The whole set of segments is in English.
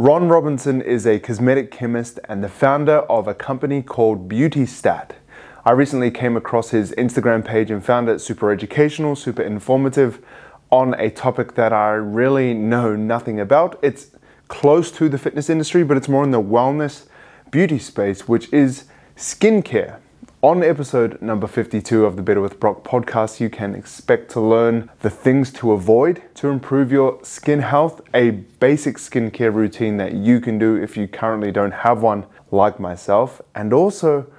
Ron Robinson is a cosmetic chemist and the founder of a company called BeautyStat. I recently came across his Instagram page and found it super educational, super informative on a topic that I really know nothing about. It's close to the fitness industry, but it's more in the wellness beauty space, which is skincare. On episode number 52 of the Better with Brock podcast, you can expect to learn the things to avoid to improve your skin health, a basic skincare routine that you can do if you currently don't have one, like myself, and also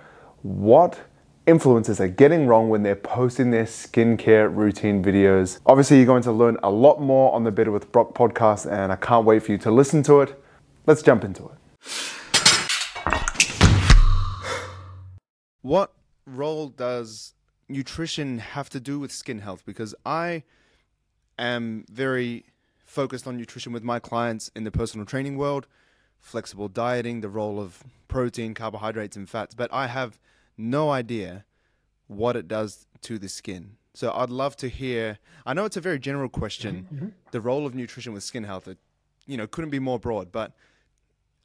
what influencers are getting wrong when they're posting their skincare routine videos. Obviously, you're going to learn a lot more on the Better with Brock podcast, and I can't wait for you to listen to it. Let's jump into it. What role does nutrition have to do with skin health? Because I am very focused on nutrition with my clients in the personal training world, flexible dieting, the role of protein, carbohydrates, and fats, but I have no idea what it does to the skin. So I'd love to hear. I know it's a very general question, mm-hmm. the role of nutrition with skin health. It, you know, couldn't be more broad, but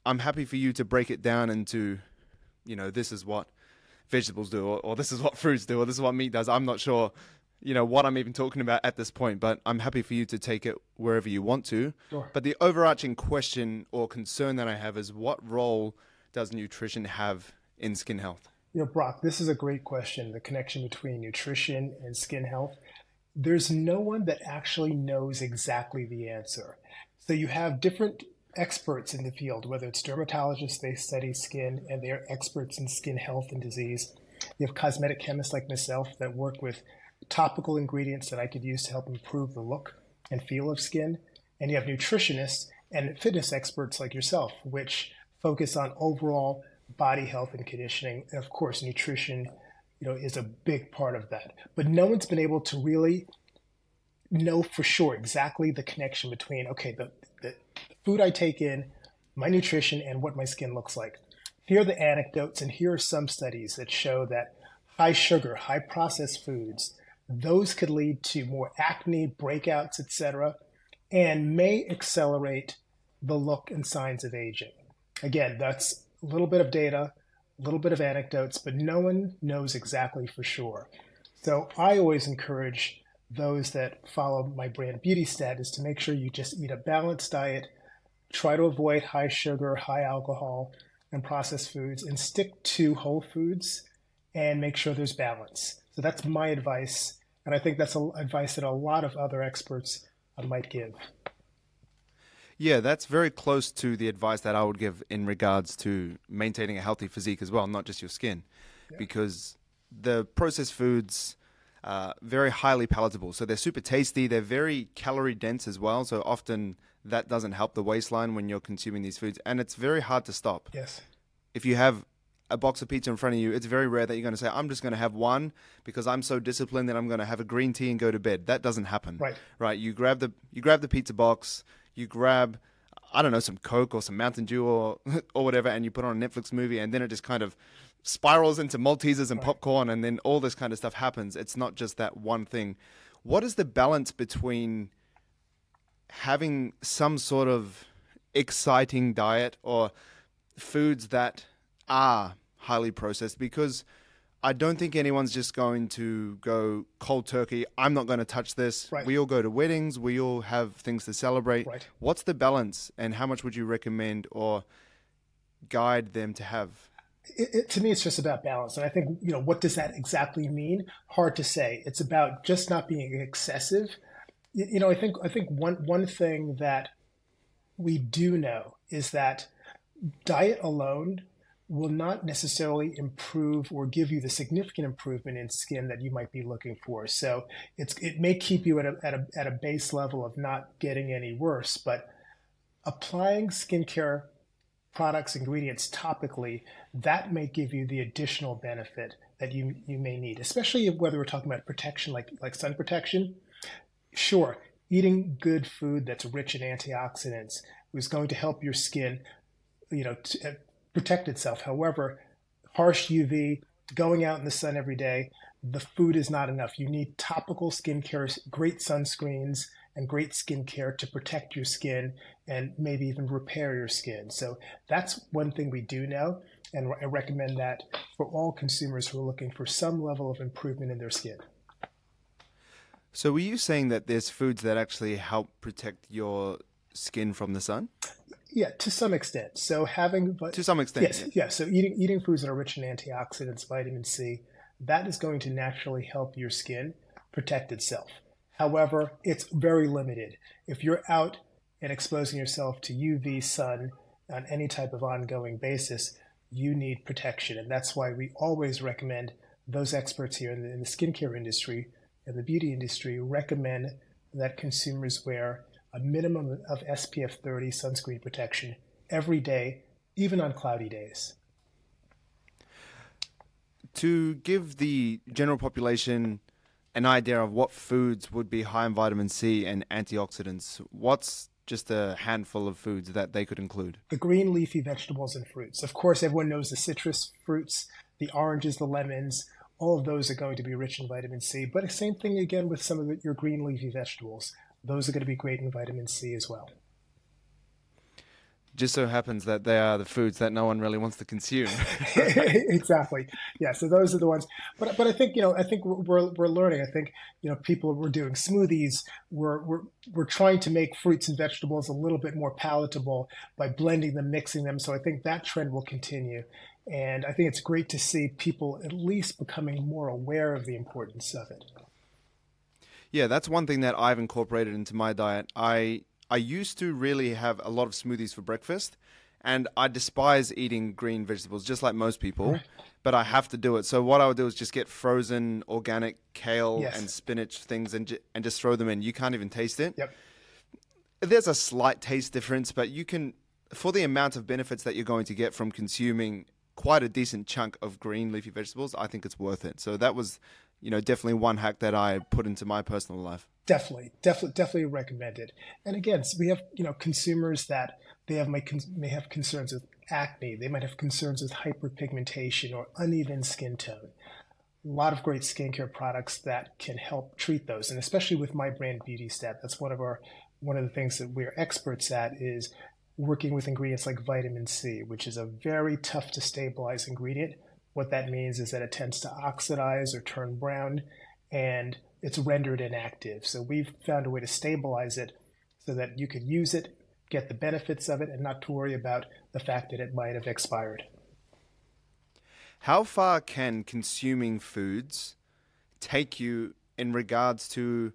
I'm happy for you to break it down into, you know, this is what vegetables do, or, or this is what fruits do, or this is what meat does. I'm not sure, you know, what I'm even talking about at this point, but I'm happy for you to take it wherever you want to. Sure. But the overarching question or concern that I have is what role does nutrition have in skin health? You know, Brock, this is a great question the connection between nutrition and skin health. There's no one that actually knows exactly the answer. So you have different experts in the field, whether it's dermatologists, they study skin and they're experts in skin health and disease. You have cosmetic chemists like myself that work with topical ingredients that I could use to help improve the look and feel of skin. And you have nutritionists and fitness experts like yourself, which focus on overall body health and conditioning. And of course, nutrition, you know, is a big part of that. But no one's been able to really know for sure exactly the connection between, okay, the, the food I take in, my nutrition, and what my skin looks like. Here are the anecdotes, and here are some studies that show that high sugar, high processed foods, those could lead to more acne, breakouts, etc., and may accelerate the look and signs of aging. Again, that's a little bit of data, a little bit of anecdotes, but no one knows exactly for sure. So I always encourage those that follow my brand beauty BeautyStat is to make sure you just eat a balanced diet, try to avoid high sugar, high alcohol, and processed foods, and stick to whole foods and make sure there's balance. So that's my advice. And I think that's advice that a lot of other experts uh, might give. Yeah, that's very close to the advice that I would give in regards to maintaining a healthy physique as well, not just your skin. Yeah. Because the processed foods are very highly palatable. So they're super tasty, they're very calorie dense as well. So often that doesn't help the waistline when you're consuming these foods. And it's very hard to stop. Yes. If you have a box of pizza in front of you, it's very rare that you're going to say, I'm just going to have one because I'm so disciplined that I'm going to have a green tea and go to bed. That doesn't happen. Right. Right. You grab the you grab the pizza box, you grab, I don't know, some Coke or some Mountain Dew or or whatever, and you put on a Netflix movie, and then it just kind of spirals into Maltesers and right. popcorn, and then all this kind of stuff happens. It's not just that one thing. What is the balance between having some sort of exciting diet or foods that are highly processed? Because I don't think anyone's just going to go cold turkey. I'm not going to touch this. Right. We all go to weddings. We all have things to celebrate. Right. What's the balance, and how much would you recommend or guide them to have? It, it, to me, it's just about balance. And I think, you know, what does that exactly mean? Hard to say. It's about just not being excessive. You, you know, I think I think one one thing that we do know is that diet alone will not necessarily improve or give you the significant improvement in skin that you might be looking for. So it's it may keep you at a, at a, at a base level of not getting any worse, but applying skincare products, ingredients topically, that may give you the additional benefit that you, you may need, especially whether we're talking about protection like, like sun protection. Sure, eating good food that's rich in antioxidants is going to help your skin, you know, to, uh, protect itself. However, harsh UV, going out in the sun every day, the food is not enough. You need topical skincare, great sunscreens, and great skincare to protect your skin and maybe even repair your skin. So that's one thing we do know. And I recommend that for all consumers who are looking for some level of improvement in their skin. So, were you saying that there's foods that actually help protect your skin from the sun? Yeah, to some extent. So having to some extent. Yes, yeah. So eating eating foods that are rich in antioxidants, vitamin C, that is going to naturally help your skin protect itself. However, it's very limited. If you're out and exposing yourself to UV sun on any type of ongoing basis, you need protection, and that's why we always recommend those experts here in the, in the skincare industry and the beauty industry recommend that consumers wear a minimum of SPF 30 sunscreen protection every day, even on cloudy days. To give the general population an idea of what foods would be high in vitamin C and antioxidants, what's just a handful of foods that they could include? The green leafy vegetables and fruits. Of course, everyone knows the citrus fruits, the oranges, the lemons, all of those are going to be rich in vitamin C. But the same thing again with some of your green leafy vegetables. Those are going to be great in vitamin C as well. Just so happens that they are the foods that no one really wants to consume. exactly. Yeah. So those are the ones. But but I think you know I think we're we're learning. I think you know people we're doing smoothies. We're we're we're trying to make fruits and vegetables a little bit more palatable by blending them, mixing them. So I think that trend will continue. And I think it's great to see people at least becoming more aware of the importance of it. Yeah, that's one thing that I've incorporated into my diet. I I used to really have a lot of smoothies for breakfast, and I despise eating green vegetables, just like most people. But I have to do it. So what I would do is just get frozen organic kale yes. and spinach things, and and just throw them in. You can't even taste it. Yep. There's a slight taste difference, but you can, for the amount of benefits that you're going to get from consuming quite a decent chunk of green leafy vegetables, I think it's worth it. So that was, you know, definitely one hack that I put into my personal life. Definitely, definitely, definitely recommended. And again, we have you know consumers that they have may, may have concerns with acne. They might have concerns with hyperpigmentation or uneven skin tone. A lot of great skincare products that can help treat those, and especially with my brand BeautyStat, that's one of our one of the things that we're experts at is working with ingredients like vitamin C, which is a very tough to stabilize ingredient. What that means is that it tends to oxidize or turn brown and it's rendered inactive. So we've found a way to stabilize it so that you can use it, get the benefits of it, and not to worry about the fact that it might have expired. How far can consuming foods take you in regards to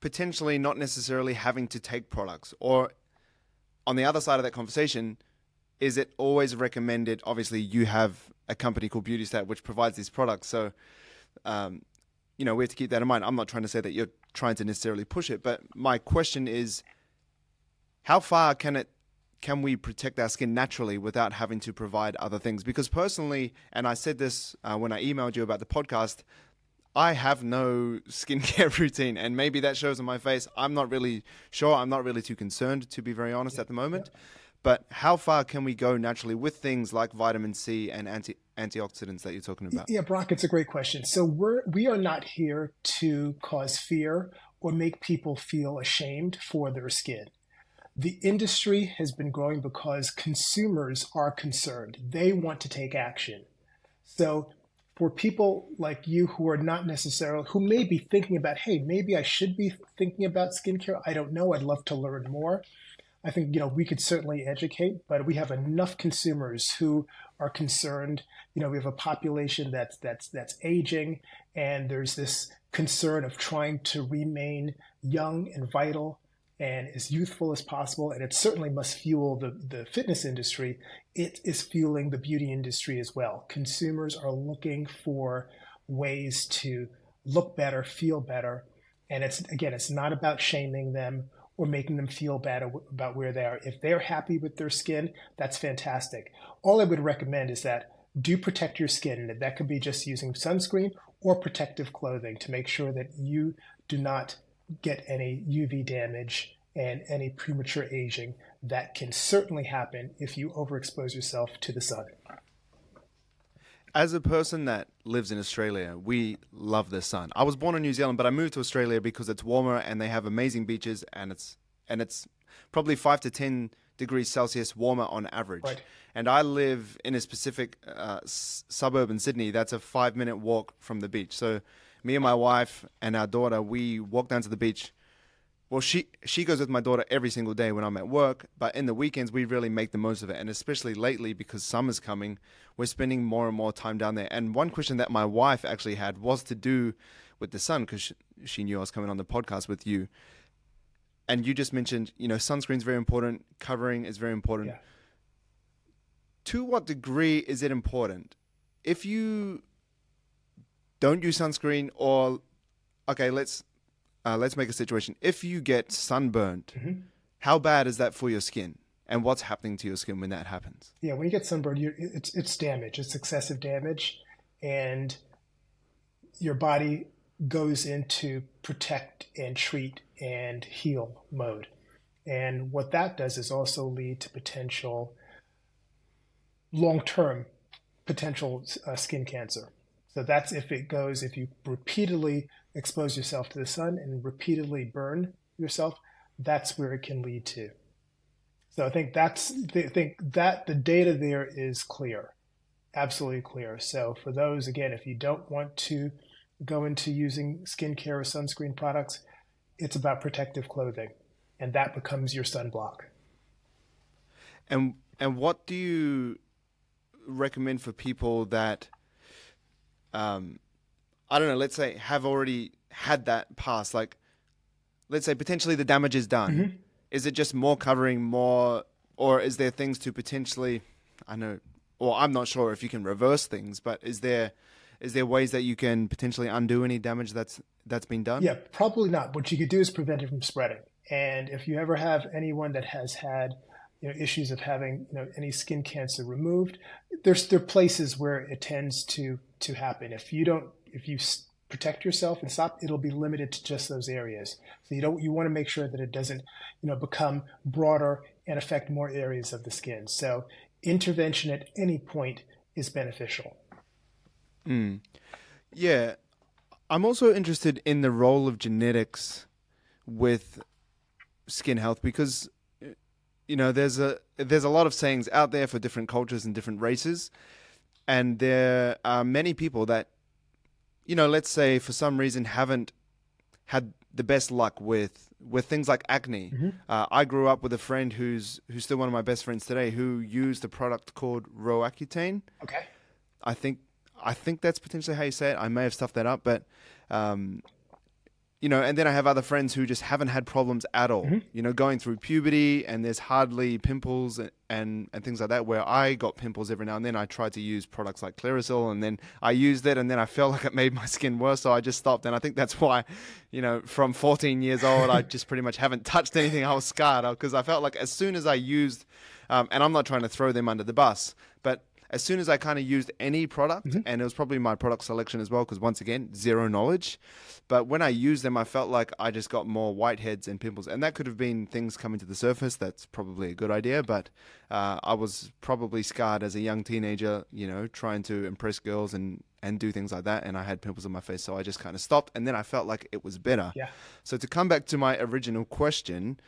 potentially not necessarily having to take products or on the other side of that conversation, is it always recommended? Obviously, you have a company called BeautyStat which provides these products, so um, you know we have to keep that in mind. I'm not trying to say that you're trying to necessarily push it, but my question is, how far can it can we protect our skin naturally without having to provide other things? Because personally, and I said this uh, when I emailed you about the podcast, I have no skincare routine, and maybe that shows on my face. I'm not really sure. I'm not really too concerned, to be very honest, yeah, at the moment. Yeah. But how far can we go naturally with things like vitamin C and anti antioxidants that you're talking about? Yeah, Brock, it's a great question. So we're we are not here to cause fear or make people feel ashamed for their skin. The industry has been growing because consumers are concerned. They want to take action. So for people like you who are not necessarily who may be thinking about hey maybe i should be thinking about skincare i don't know i'd love to learn more i think you know we could certainly educate but we have enough consumers who are concerned you know we have a population that's that's that's aging and there's this concern of trying to remain young and vital and as youthful as possible. And it certainly must fuel the, the fitness industry. It is fueling the beauty industry as well. Consumers are looking for ways to look better, feel better. And it's again, it's not about shaming them or making them feel bad about where they are. If they're happy with their skin, that's fantastic. All I would recommend is that do protect your skin. And that could be just using sunscreen or protective clothing to make sure that you do not get any UV damage and any premature aging that can certainly happen if you overexpose yourself to the sun. as a person that lives in Australia, we love the sun. I was born in New Zealand, but I moved to Australia because it's warmer and they have amazing beaches and it's and it's probably five to ten degrees Celsius warmer on average. Right. And I live in a specific uh, s- suburb in Sydney that's a five minute walk from the beach. So me and my wife and our daughter, we walk down to the beach. Well, she she goes with my daughter every single day when I'm at work, but in the weekends we really make the most of it, and especially lately because summer's coming, we're spending more and more time down there. And one question that my wife actually had was to do with the sun because she, she knew I was coming on the podcast with you, and you just mentioned you know sunscreen is very important, covering is very important. Yeah. To what degree is it important? If you don't use sunscreen, or okay, let's uh, let's make a situation. If you get sunburned, Mm-hmm. how bad is that for your skin? And what's happening to your skin when that happens? Yeah, when you get sunburned, you it's it's damage. It's excessive damage, and your body goes into protect and treat and heal mode. And what that does is also lead to potential long-term potential uh, skin cancer. So that's if it goes if you repeatedly expose yourself to the sun and repeatedly burn yourself, that's where it can lead to. So I think that's I think that the data there is clear, absolutely clear. So for those again, if you don't want to go into using skincare or sunscreen products, it's about protective clothing, and that becomes your sunblock. And and what do you recommend for people that, um, I don't know, let's say have already had that pass, like, let's say potentially the damage is done. Is it just more covering, more, or is there things to potentially, I know, or I'm not sure if you can reverse things, but is there, is there ways that you can potentially undo any damage that's that's been done? Yeah, probably not. What you could do is prevent it from spreading. And if you ever have anyone that has had you know issues of having you know any skin cancer removed, there's there are places where it tends to to happen. If you don't if you protect yourself and stop, it'll be limited to just those areas. So you don't you want to make sure that it doesn't you know become broader and affect more areas of the skin. So intervention at any point is beneficial. Hmm. Yeah. I'm also interested in the role of genetics with skin health because you know there's a there's a lot of sayings out there for different cultures and different races and there are many people that you know let's say for some reason haven't had the best luck with with things like acne. Uh, I grew up with a friend who's who's still one of my best friends today who used a product called Roaccutane. Okay. I think I think that's potentially how you say it. I may have stuffed that up, but um, you know, and then I have other friends who just haven't had problems at all. You know, going through puberty and there's hardly pimples and, and and things like that. Where I got pimples every now and then. I tried to use products like Clearasil, and then I used it, and then I felt like it made my skin worse, so I just stopped. And I think that's why, you know, from 14 years old, I just pretty much haven't touched anything. I was scarred because I felt like as soon as I used, um, and I'm not trying to throw them under the bus, but as soon as I kind of used any product, and it was probably my product selection as well, because once again, zero knowledge. But when I used them, I felt like I just got more whiteheads and pimples, and that could have been things coming to the surface. That's probably a good idea, but uh, I was probably scarred as a young teenager, you know, trying to impress girls and and do things like that, and I had pimples on my face, so I just kind of stopped, and then I felt like it was better. Yeah. So to come back to my original question,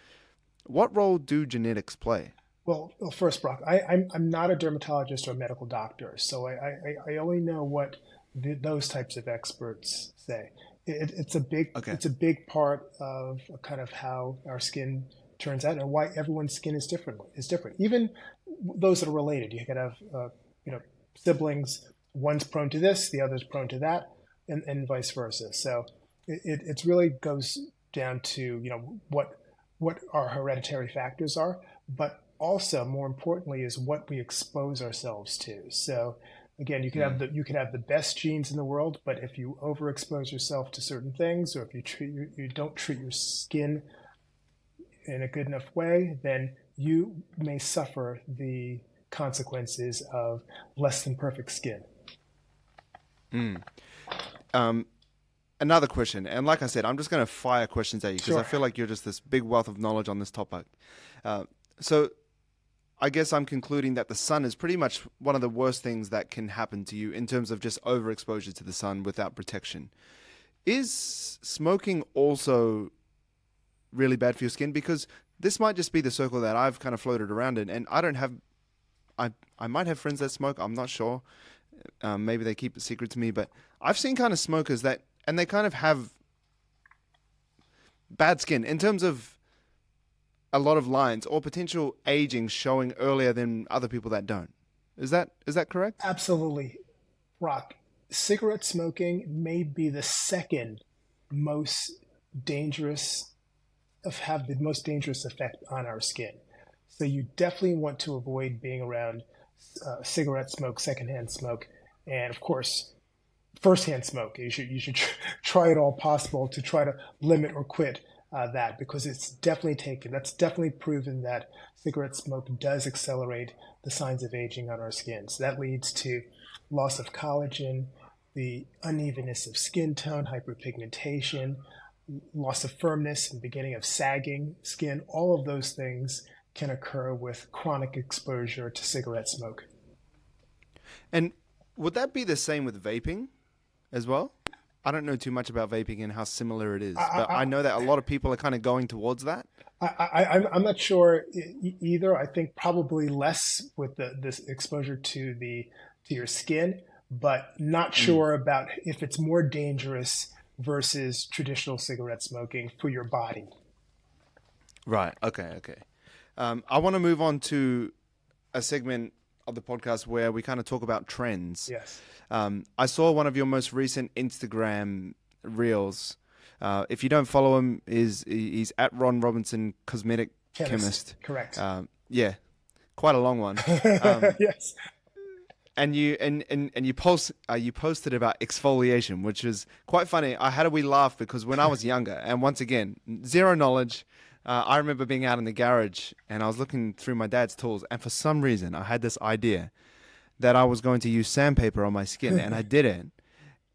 what role do genetics play? Well, well first, Brock, I, I'm, I'm not a dermatologist or a medical doctor, so I, I, I only know what the, those types of experts say. It, it's a big Okay. it's a big part of kind of how our skin turns out and why everyone's skin is different. Is different. Even those that are related, you could have uh, you know siblings. One's prone to this, the other's prone to that, and, and vice versa. So it, it it's really goes down to you know what what our hereditary factors are, but also more importantly is what we expose ourselves to. So again, you can have the you can have the best genes in the world, but if you overexpose yourself to certain things, or if you treat you, you don't treat your skin in a good enough way, then you may suffer the consequences of less than perfect skin. Um, another question, and like I said, I'm just going to fire questions at you because I feel like you're just this big wealth of knowledge on this topic. Uh, so, I guess I'm concluding that the sun is pretty much one of the worst things that can happen to you in terms of just overexposure to the sun without protection. Is smoking also really bad for your skin? Because this might just be the circle that I've kind of floated around in, and I don't have. I I might have friends that smoke. I'm not sure. Um, maybe they keep it secret to me, but I've seen kind of smokers that, and they kind of have bad skin in terms of a lot of lines or potential aging showing earlier than other people that don't. Is that is that correct? Absolutely, Brock. Cigarette smoking may be the second most dangerous of have the most dangerous effect on our skin. So you definitely want to avoid being around uh, cigarette smoke, secondhand smoke, and of course, firsthand smoke. You should you should try it all possible to try to limit or quit uh, that because it's definitely taken. That's definitely proven that cigarette smoke does accelerate the signs of aging on our skin. So that leads to loss of collagen, the unevenness of skin tone, hyperpigmentation, loss of firmness, and beginning of sagging skin. All of those things can occur with chronic exposure to cigarette smoke. And would that be the same with vaping as well? I don't know too much about vaping and how similar it is, I, but I, I, know that a lot of people are kind of going towards that. I, am not sure either. I think probably less with the, this exposure to the to your skin, but not mm. sure mm. about if it's more dangerous versus traditional cigarette smoking for your body. Right. Okay. Okay. Um, I want to move on to a segment of the podcast where we kind of talk about trends. Yes. Um, I saw one of your most recent Instagram reels. Uh, if you don't follow him, is he's at Ron Robinson Cosmetic Chemist. Chemist. Correct. Um, yeah, quite a long one. Um, yes. And you and, and, and you post uh, you posted about exfoliation, which is quite funny. I had a wee laugh because when I was younger, and once again, zero knowledge, uh, I remember being out in the garage and I was looking through my dad's tools, and for some reason, I had this idea that I was going to use sandpaper on my skin, and I didn't.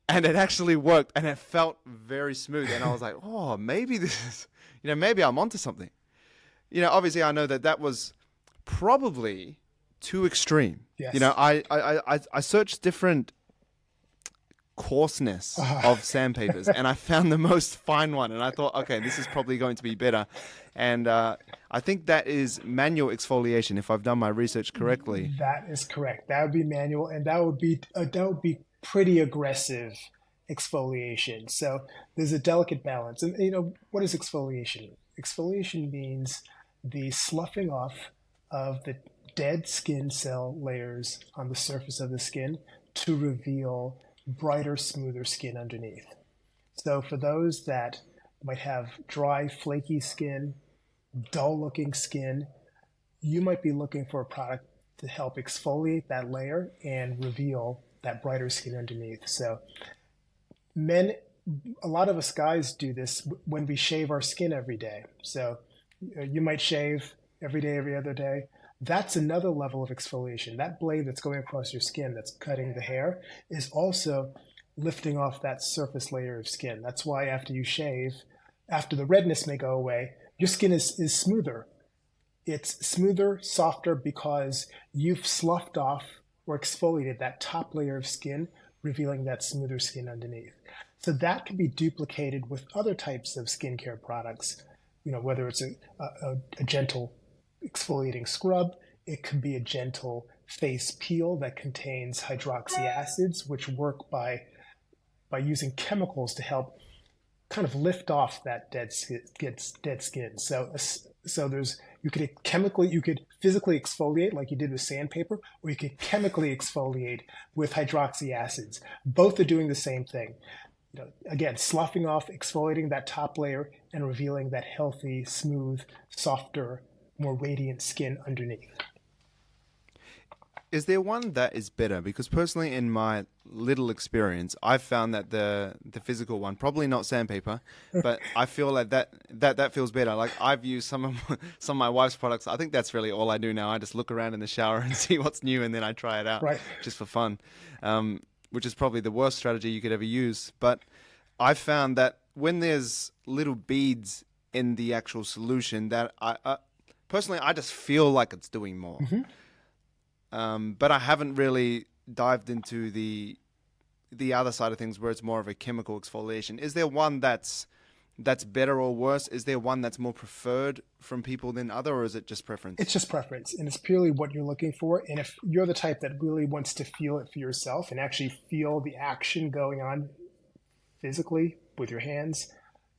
And it actually worked, and it felt very smooth. And I was like, oh, maybe this is, you know, maybe I'm onto something. You know, obviously, I know that that was probably too extreme. Yes. You know, I, I, I, I searched different coarseness of sandpapers, and I found the most fine one, and I thought, okay, this is probably going to be better. And uh, I think that is manual exfoliation, if I've done my research correctly. That is correct. That would be manual, and that would be uh, that would be pretty aggressive exfoliation. So there's a delicate balance, and you know what is exfoliation? Exfoliation means the sloughing off of the dead skin cell layers on the surface of the skin to reveal brighter, smoother skin underneath. So for those that might have dry, flaky skin, dull looking skin, you might be looking for a product to help exfoliate that layer and reveal that brighter skin underneath. So men, a lot of us guys do this when we shave our skin every day. So uh, you might shave every day, every other day that's another level of exfoliation. That blade that's going across your skin that's cutting the hair is also lifting off that surface layer of skin. That's why after you shave, after the redness may go away, your skin is, is smoother. It's smoother, softer because you've sloughed off or exfoliated that top layer of skin, revealing that smoother skin underneath. So that can be duplicated with other types of skincare products, you know, whether it's a, a, a gentle exfoliating scrub. It could be a gentle face peel that contains hydroxy acids, which work by by using chemicals to help kind of lift off that dead skin, gets dead skin. So so there's you could chemically you could physically exfoliate like you did with sandpaper, or you could chemically exfoliate with hydroxy acids. Both are doing the same thing. You know, again, sloughing off, exfoliating that top layer, and revealing that healthy, smooth, softer more radiant skin underneath. Is there one that is better? Because personally, in my little experience, I've found that the the physical one, probably not sandpaper, but I feel like that that that feels better. Like I've used some of my, some of my wife's products. I think that's really all I do now. I just look around in the shower and see what's new, and then I try it out, right. just for fun. Um, which is probably the worst strategy you could ever use. But I've found that when there's little beads in the actual solution, that I, personally, I just feel like it's doing more. Mm-hmm. Um, but I haven't really dived into the the other side of things where it's more of a chemical exfoliation. Is there one that's that's better or worse? Is there one that's more preferred from people than other, or is it just preference? It's just preference, and it's purely what you're looking for. And if you're the type that really wants to feel it for yourself and actually feel the action going on physically with your hands,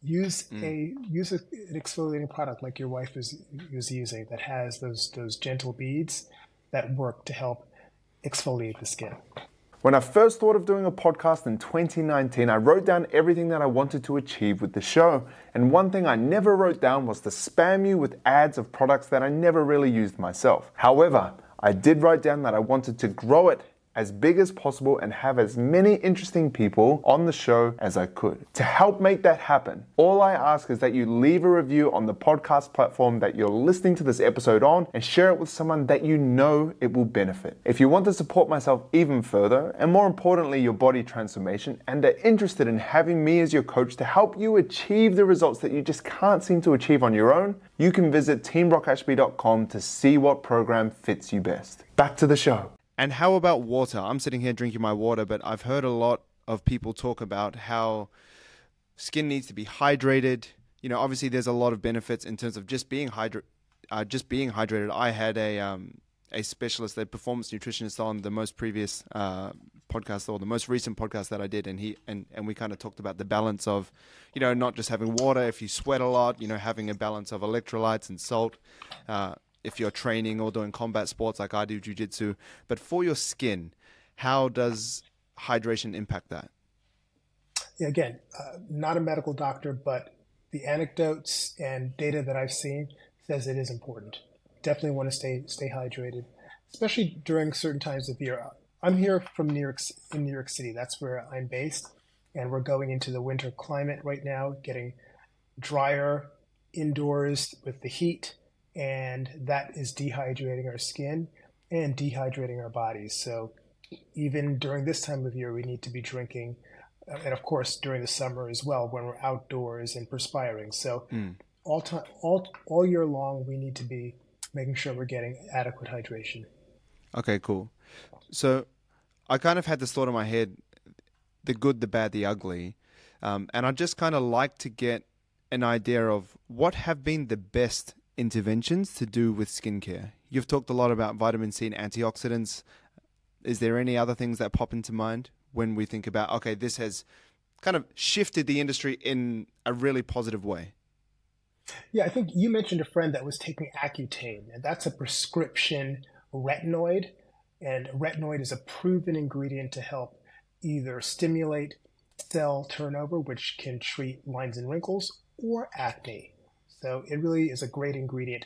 use mm. a use a, an exfoliating product like your wife is is using that has those those gentle beads that work to help exfoliate the skin. When I first thought of doing a podcast in 2019, I wrote down everything that I wanted to achieve with the show. And one thing I never wrote down was to spam you with ads of products that I never really used myself. However, I did write down that I wanted to grow it as big as possible and have as many interesting people on the show as I could. To help make that happen, all I ask is that you leave a review on the podcast platform that you're listening to this episode on and share it with someone that you know it will benefit. If you want to support myself even further, and more importantly, your body transformation, and are interested in having me as your coach to help you achieve the results that you just can't seem to achieve on your own, you can visit teambrockashby.com to see what program fits you best. Back to the show. And how about water? I'm sitting here drinking my water, but I've heard a lot of people talk about how skin needs to be hydrated. You know, obviously there's a lot of benefits in terms of just being hydra- uh, just being hydrated. I had a um, a specialist, a performance nutritionist, on the most previous uh, podcast or the most recent podcast that I did, and he and and we kind of talked about the balance of, you know, not just having water. If you sweat a lot, you know, having a balance of electrolytes and salt. Uh, if you're training or doing combat sports like I do jiu-jitsu but for your skin how does hydration impact that? Yeah, again uh, not a medical doctor but the anecdotes and data that I've seen says it is important. Definitely want to stay stay hydrated especially during certain times of year. I'm here from New York in New York City. That's where I'm based and we're going into the winter climate right now getting drier indoors with the heat and that is dehydrating our skin and dehydrating our bodies. So even during this time of year, we need to be drinking, uh, and of course during the summer as well when we're outdoors and perspiring. So mm. all time, all all year long, we need to be making sure we're getting adequate hydration. Okay, cool. So I kind of had this thought in my head: the good, the bad, the ugly, um, and I just kind of like to get an idea of what have been the best interventions to do with skincare? You've talked a lot about vitamin C and antioxidants. Is there any other things that pop into mind when we think about, okay, this has kind of shifted the industry in a really positive way? Yeah, I think you mentioned a friend that was taking Accutane, and that's a prescription retinoid. And retinoid is a proven ingredient to help either stimulate cell turnover, which can treat lines and wrinkles, or acne. So it really is a great ingredient.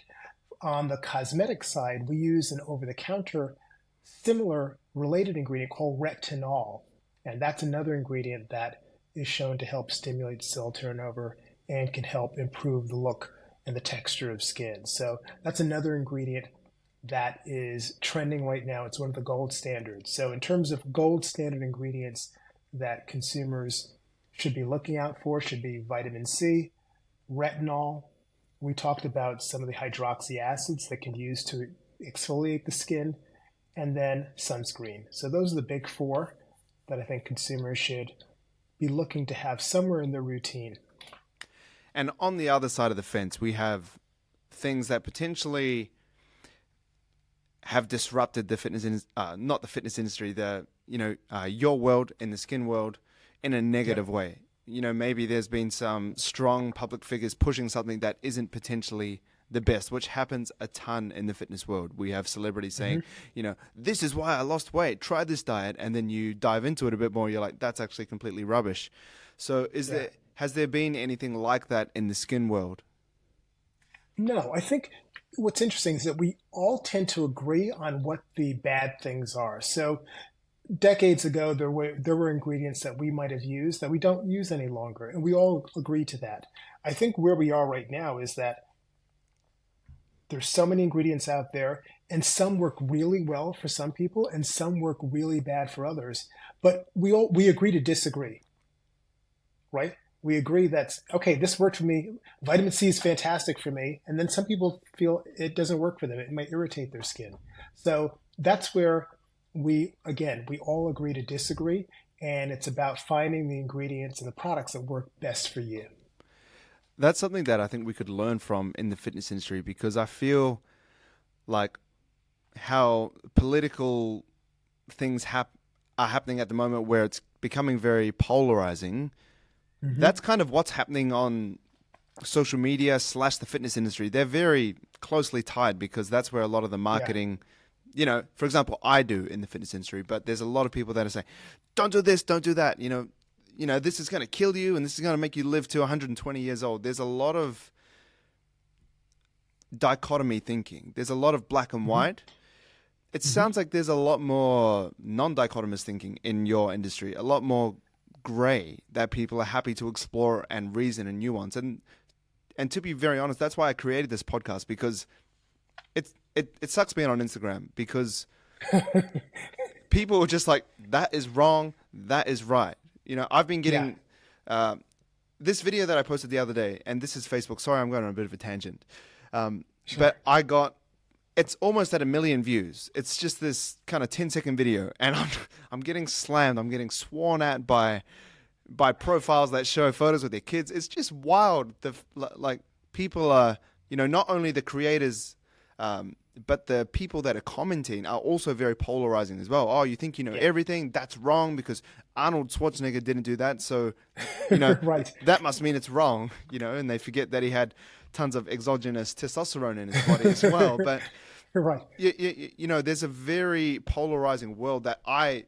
On the cosmetic side, we use an over the counter similar related ingredient called retinol. And that's another ingredient that is shown to help stimulate cell turnover and can help improve the look and the texture of skin. So that's another ingredient that is trending right now. It's one of the gold standards. So, in terms of gold standard ingredients that consumers should be looking out for, should be vitamin C, retinol, we talked about some of the hydroxy acids that can use to exfoliate the skin, and then sunscreen. So those are the big four that I think consumers should be looking to have somewhere in their routine. And on the other side of the fence, we have things that potentially have disrupted the fitness, in, uh, not the fitness industry, the you know uh, your world in the skin world in a negative yeah. way you know, maybe there's been some strong public figures pushing something that isn't potentially the best, which happens a ton in the fitness world. We have celebrities saying, mm-hmm. you know, this is why I lost weight, try this diet. And then you dive into it a bit more, you're like, that's actually completely rubbish. So is yeah. there, has there been anything like that in the skin world? No, I think what's interesting is that we all tend to agree on what the bad things are. So decades ago there were there were ingredients that we might have used that we don't use any longer and we all agree to that i think where we are right now is that there's so many ingredients out there and some work really well for some people and some work really bad for others but we all we agree to disagree right we agree that okay, this worked for me. Vitamin C is fantastic for me, and then some people feel it doesn't work for them. It might irritate their skin. So that's where we again we all agree to disagree, and it's about finding the ingredients and the products that work best for you. That's something that I think we could learn from in the fitness industry because I feel like how political things hap- are happening at the moment where it's becoming very polarizing. Mm-hmm. That's kind of what's happening on social media slash the fitness industry. They're very closely tied because that's where a lot of the marketing, yeah. You know, for example, I do in the fitness industry, but there's a lot of people that are saying, don't do this, don't do that. You know, you know, this is going to kill you and this is going to make you live to 120 years old. There's a lot of dichotomy thinking. There's a lot of black and mm-hmm. white. It mm-hmm. sounds like there's a lot more non-dichotomous thinking in your industry, a lot more gray that people are happy to explore and reason and nuance. And and to be very honest, that's why I created this podcast because it, it sucks being on Instagram because people are just like that is wrong, that is right. You know, I've been getting yeah. uh, this video that I posted the other day, and this is Facebook. Sorry, I'm going on a bit of a tangent, um, sure. but I got it's almost at a million views. It's just this kind of 10 second video, and I'm I'm getting slammed. I'm getting sworn at by by profiles that show photos with their kids. It's just wild. The like people are you know not only the creators. Um, but the people that are commenting are also very polarizing as well. Oh, you think you know yeah. everything? That's wrong because Arnold Schwarzenegger didn't do that. So, you know, right. that must mean it's wrong, you know, and they forget that he had tons of exogenous testosterone in his body as well. But right, you, you, you know, there's a very polarizing world that I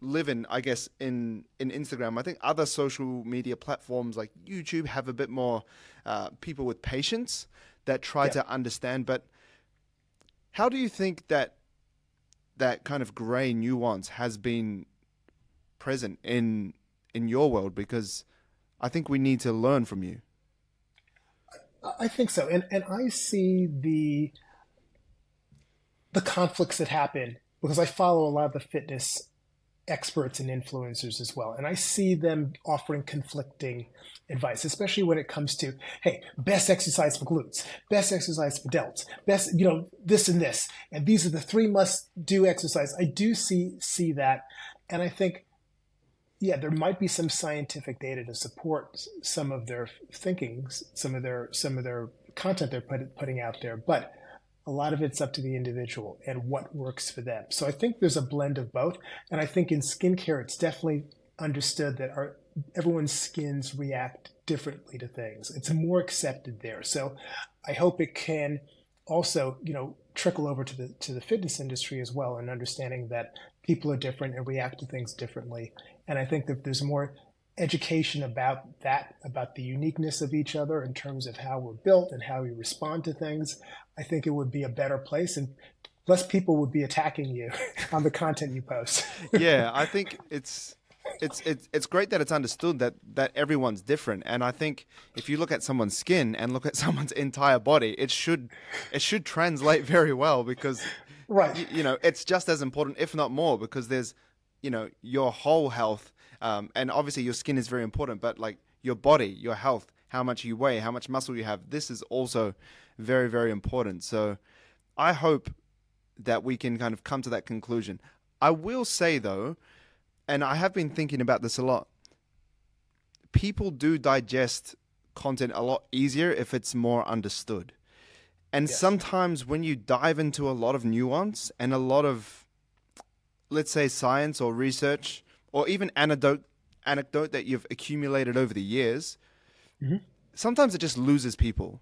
live in. I guess in in Instagram, I think other social media platforms like YouTube have a bit more uh, people with patience that try yeah. to understand. But how do you think that that kind of gray nuance has been present in in your world? Because I think we need to learn from you. I think so, and and I see the the conflicts that happen because I follow a lot of the fitness experts and influencers as well, and I see them offering conflicting advice, especially when it comes to hey, best exercise for glutes, best exercise for delts, best you know this and this, and these are the three must do exercise. I do see see that, and I think yeah, there might be some scientific data to support some of their thinkings, some of their some of their content they're put, putting out there, but a lot of it's up to the individual and what works for them. So I think there's a blend of both, and I think in skincare it's definitely understood that our everyone's skins react differently to things. It's more accepted there. So I hope it can also, you know, trickle over to the to the fitness industry as well, and understanding that people are different and react to things differently. And I think that there's more education about that, about the uniqueness of each other in terms of how we're built and how we respond to things. I think it would be a better place and less people would be attacking you on the content you post. yeah, I think it's it's it's it's great that it's understood that that everyone's different and i think if you look at someone's skin and look at someone's entire body it should it should translate very well because right you, you know it's just as important if not more because there's you know your whole health um, and obviously your skin is very important but like your body your health how much you weigh how much muscle you have this is also very very important so i hope that we can kind of come to that conclusion i will say though and i have been thinking about this a lot people do digest content a lot easier if it's more understood and yes. sometimes when you dive into a lot of nuance and a lot of let's say science or research or even anecdote anecdote that you've accumulated over the years, mm-hmm. sometimes it just loses people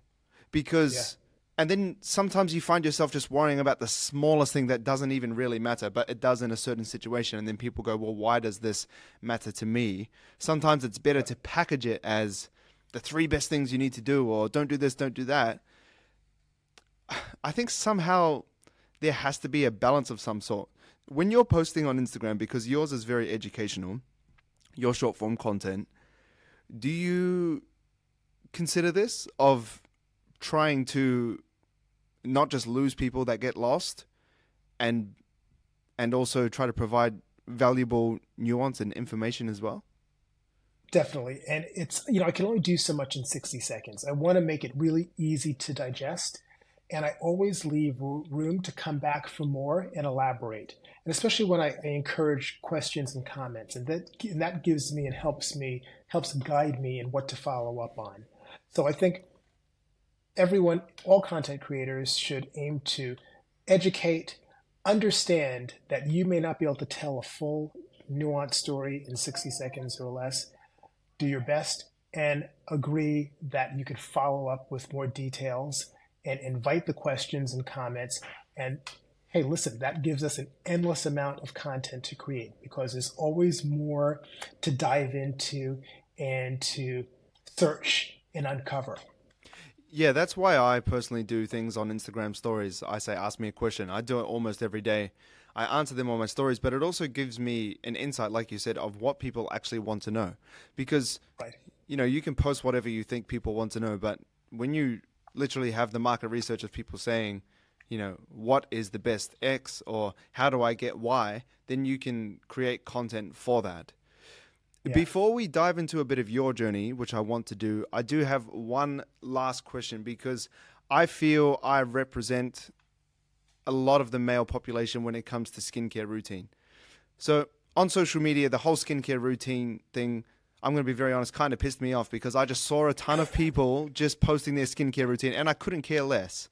because. Yeah. And then sometimes you find yourself just worrying about the smallest thing that doesn't even really matter, but it does in a certain situation. And then people go, well, why does this matter to me? Sometimes it's better to package it as the three best things you need to do, or don't do this, don't do that. I think somehow there has to be a balance of some sort when you're posting on Instagram, because yours is very educational, your short form content, do you consider this of trying to not just lose people that get lost and and also try to provide valuable nuance and information as well? Definitely. And it's, you know, I can only do so much in 60 seconds. I want to make it really easy to digest. And I always leave room to come back for more and elaborate. And especially when I, I encourage questions and comments. And that, and that gives me and helps me, helps guide me in what to follow up on. So I think everyone, all content creators should aim to educate, understand that you may not be able to tell a full nuanced story in 60 seconds or less. Do your best and agree that you could follow up with more details and invite the questions and comments. And hey listen that gives us an endless amount of content to create because there's always more to dive into and to search and uncover yeah that's why i personally do things on instagram stories i say ask me a question i do it almost every day I answer them on my stories, but it also gives me an insight, like you said, of what people actually want to know. Because, right. you know, you can post whatever you think people want to know, but when you literally have the market research of people saying, you know, what is the best X or how do I get Y, then you can create content for that. Yeah. Before we dive into a bit of your journey, which I want to do, I do have one last question because I feel I represent a lot of the male population when it comes to skincare routine. So on social media, the whole skincare routine thing, I'm going to be very honest, kind of pissed me off because I just saw a ton of people just posting their skincare routine and I couldn't care less.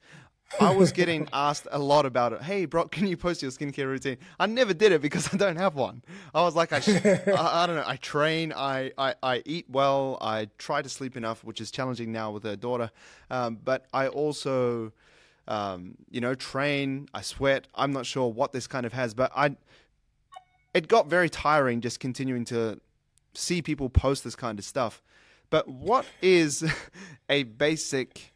I was getting asked a lot about it. Hey, Brock, can you post your skincare routine? I never did it because I don't have one. I was like, I, I, I, don't know. I train, I, I, I eat well, I try to sleep enough, which is challenging now with a daughter. Um, but I also um, you know, train, I sweat. I'm not sure what this kind of has, but I, it got very tiring just continuing to see people post this kind of stuff. But what is a basic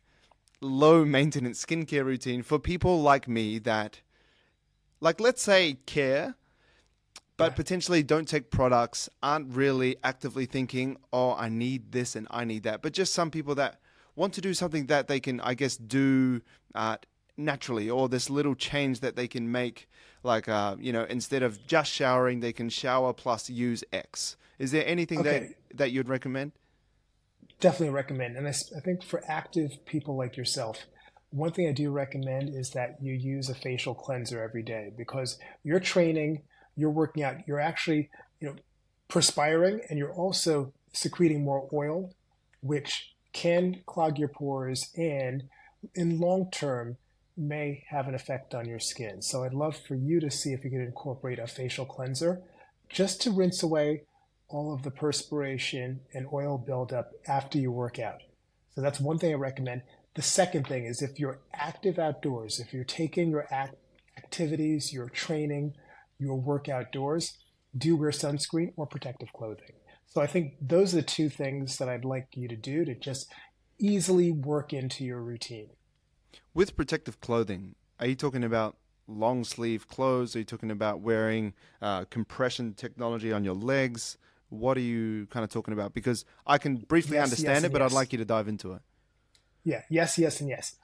low maintenance skincare routine for people like me that, like, let's say, care, but yeah. potentially don't take products, aren't really actively thinking, oh, I need this and I need that, but just some people that want to do something that they can, I guess, do uh, naturally, or this little change that they can make, like uh, you know, instead of just showering, they can shower plus use X. Is there anything okay. that that you'd recommend? Definitely recommend, and I, I think for active people like yourself, one thing I do recommend is that you use a facial cleanser every day because you're training, you're working out, you're actually you know perspiring, and you're also secreting more oil, which can clog your pores and in long term may have an effect on your skin. So I'd love for you to see if you could incorporate a facial cleanser just to rinse away all of the perspiration and oil buildup after you work out. So that's one thing I recommend. The second thing is if you're active outdoors, if you're taking your act- activities, your training, your work outdoors, do wear sunscreen or protective clothing. So I think those are the two things that I'd like you to do to just easily work into your routine. With protective clothing, are you talking about long sleeve clothes? Are you talking about wearing uh, compression technology on your legs? What are you kind of talking about? Because I can briefly yes, understand yes, it, but yes. I'd like you to dive into it. Yeah, yes, yes, and yes.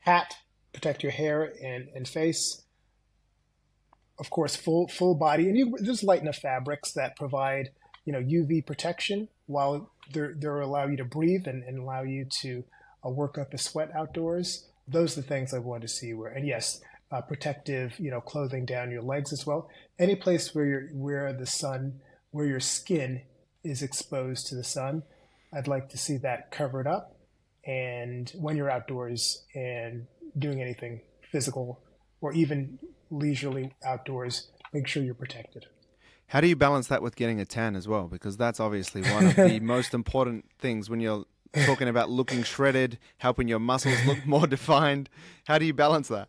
Hat, protect your hair and, and face. Of course, full full body, and you, there's light enough fabrics that provide you know UV protection while they're, they're allow you to breathe and, and allow you to uh, work up a sweat outdoors. Those are the things I want to see. Where and yes, uh, protective you know clothing down your legs as well. Any place where you're where the sun where your skin is exposed to the sun, I'd like to see that covered up. And when you're outdoors and doing anything physical or even leisurely outdoors, make sure you're protected. How do you balance that with getting a tan as well? Because that's obviously one of the most important things when you're talking about looking shredded, helping your muscles look more defined. How do you balance that?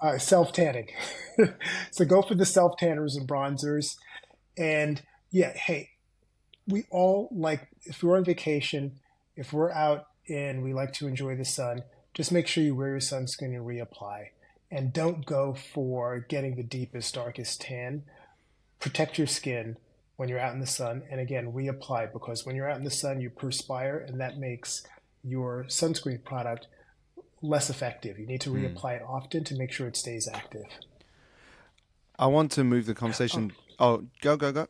Uh, self tanning. so go for the self tanners and bronzers. And yeah, hey, we all like, if we're on vacation, if we're out and we like to enjoy the sun, just make sure you wear your sunscreen and reapply. And don't go for getting the deepest, darkest tan protect your skin when you're out in the sun and again reapply because when you're out in the sun you perspire and that makes your sunscreen product less effective you need to hmm. reapply mm. it often to make sure it stays active i want to move the conversation oh, oh go go go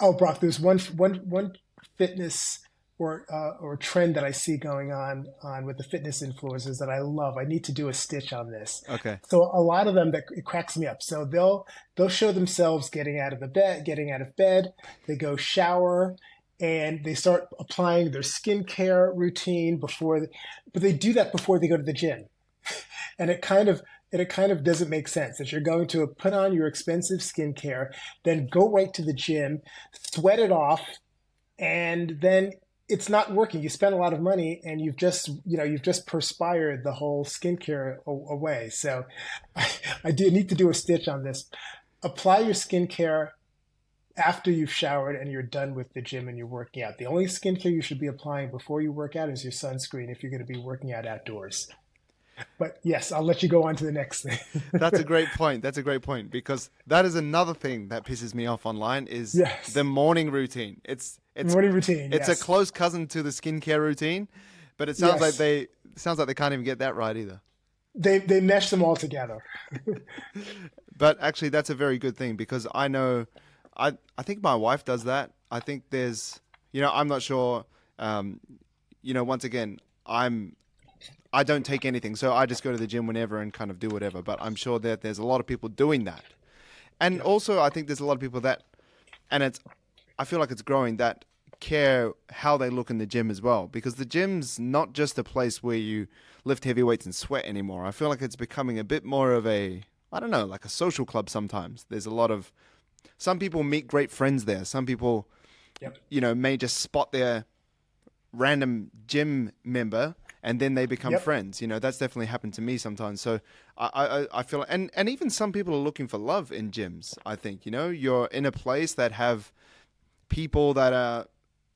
Oh, Brock, there's one one one fitness or uh, or trend that I see going on on with the fitness influencers that I love. I need to do a stitch on this. Okay. So a lot of them that it cracks me up. So they'll they'll show themselves getting out of the bed, getting out of bed. They go shower and they start applying their skincare routine before, but they do that before they go to the gym, and it kind of it kind of doesn't make sense that you're going to put on your expensive skincare, then go right to the gym, sweat it off, and then it's not working. You spend a lot of money and you've just, you know, you've just perspired the whole skincare away. So I, I do need to do a stitch on this. Apply your skincare after you've showered and you're done with the gym and you're working out. The only skincare you should be applying before you work out is your sunscreen if you're going to be working out outdoors. But yes, I'll let you go on to the next thing. That's a great point. That's a great point because that is another thing that pisses me off online is yes. the morning routine. It's it's morning routine. It's yes. a close cousin to the skincare routine, but it sounds yes. like they sounds like they can't even get that right either. They they mesh them all together. but actually, that's a very good thing because I know, I I think my wife does that. I think there's, you know, I'm not sure. Um, you know, once again, I'm I don't take anything, so I just go to the gym whenever and kind of do whatever. But I'm sure that there's a lot of people doing that, and also I think there's a lot of people that, and it's, I feel like it's growing that care how they look in the gym as well, because the gym's not just a place where you lift heavy weights and sweat anymore. I feel like it's becoming a bit more of a, I don't know, like a social club. Sometimes there's a lot of, some people meet great friends there. Some people, yep. you know, may just spot their random gym member and then they become yep. friends. You know, that's definitely happened to me sometimes. So I, I, I feel, and and even some people are looking for love in gyms. I think you know, you're in a place that have people that are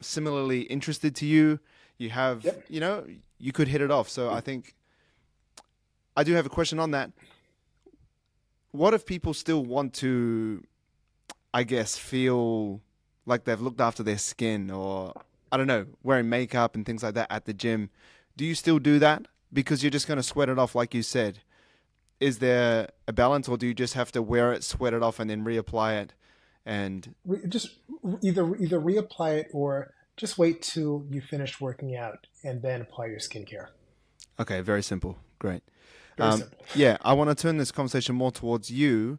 similarly interested to you. You have, yep. you know, you could hit it off. So I think I do have a question on that. What if people still want to, I guess, feel like they've looked after their skin or I don't know, wearing makeup and things like that at the gym? Do you still do that? Because you're just going to sweat it off, like you said. Is there a balance, or do you just have to wear it, sweat it off, and then reapply it? And just either either reapply it or just wait till you finish working out and then apply your skincare. Okay, very simple. Great. Very um, simple. Yeah, I want to turn this conversation more towards you.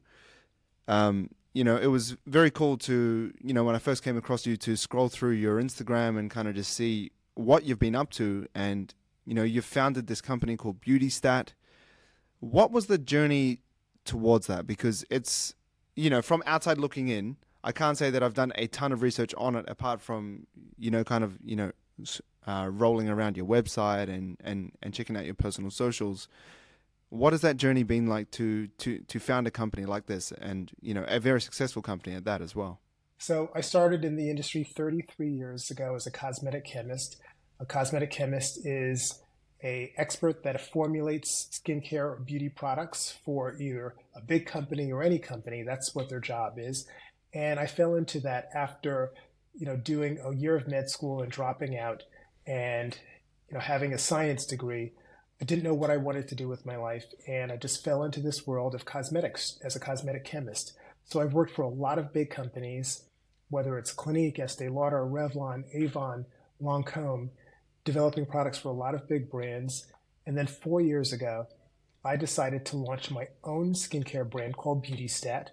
Um, you know, it was very cool to, you know, when I first came across you to scroll through your Instagram and kind of just see what you've been up to and you know, you founded this company called BeautyStat. What was the journey towards that? Because it's, you know, from outside looking in, I can't say that I've done a ton of research on it apart from, you know, kind of, you know, uh, rolling around your website and, and, and checking out your personal socials. What has that journey been like to, to, to found a company like this and, you know, a very successful company at that as well? So I started in the industry 33 years ago as a cosmetic chemist. A cosmetic chemist is a expert that formulates skincare or beauty products for either a big company or any company. That's what their job is. And I fell into that after, you know, doing a year of med school and dropping out and, you know, having a science degree. I didn't know what I wanted to do with my life. And I just fell into this world of cosmetics as a cosmetic chemist. So I've worked for a lot of big companies, whether it's Clinique, Estee Lauder, Revlon, Avon, Lancome, developing products for a lot of big brands. And then four years ago, I decided to launch my own skincare brand called BeautyStat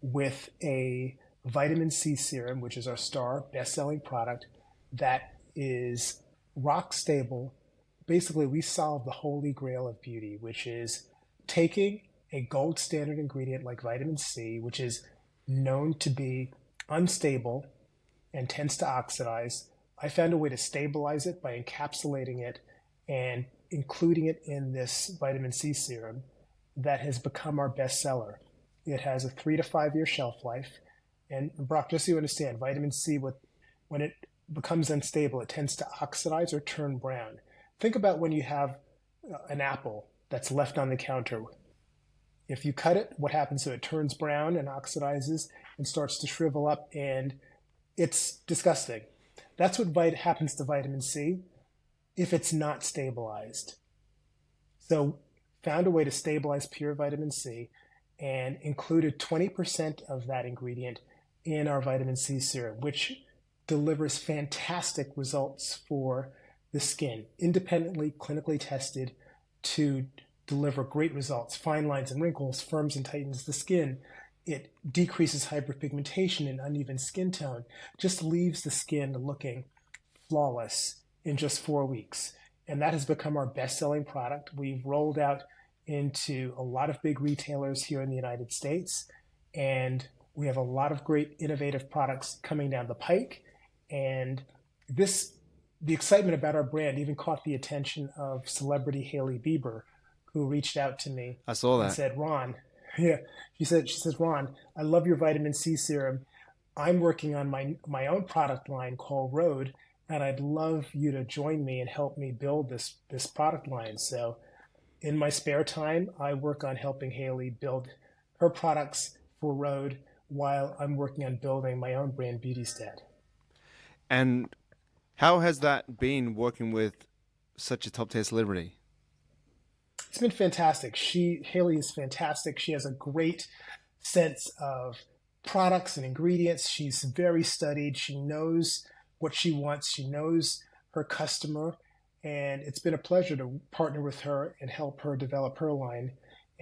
with a vitamin C serum, which is our star best selling product that is rock stable. Basically, we solve the holy grail of beauty, which is taking a gold standard ingredient like vitamin C, which is known to be unstable and tends to oxidize, I found a way to stabilize it by encapsulating it and including it in this vitamin C serum that has become our bestseller. It has a three to five year shelf life. And Brock, just so you understand, vitamin C, when it becomes unstable, it tends to oxidize or turn brown. Think about when you have uh, an apple that's left on the counter. If you cut it, what happens it? it turns brown and oxidizes and starts to shrivel up, and it's disgusting. That's what vit- happens to vitamin C if it's not stabilized. So, found a way to stabilize pure vitamin C and included 20% of that ingredient in our vitamin C serum, which delivers fantastic results for the skin, independently clinically tested to deliver great results, fine lines and wrinkles, firms and tightens the skin. It decreases hyperpigmentation and uneven skin tone, just leaves the skin looking flawless in just four weeks. And that has become our best selling product. We've rolled out into a lot of big retailers here in the United States. And we have a lot of great innovative products coming down the pike. And this, the excitement about our brand even caught the attention of celebrity Hailey Bieber, who reached out to me. I saw that. And said, Ron, yeah, she said, she says, Ron, I love your vitamin C serum. I'm working on my, my own product line called Rhode, and I'd love you to join me and help me build this, this product line. So in my spare time, I work on helping Hailey build her products for Rhode while I'm working on building my own brand, BeautyStat. And how has that been working with such a top tier celebrity? It's been fantastic. She Hailey is fantastic. She has a great sense of products and ingredients. She's very studied. She knows what she wants. She knows her customer, and it's been a pleasure to partner with her and help her develop her line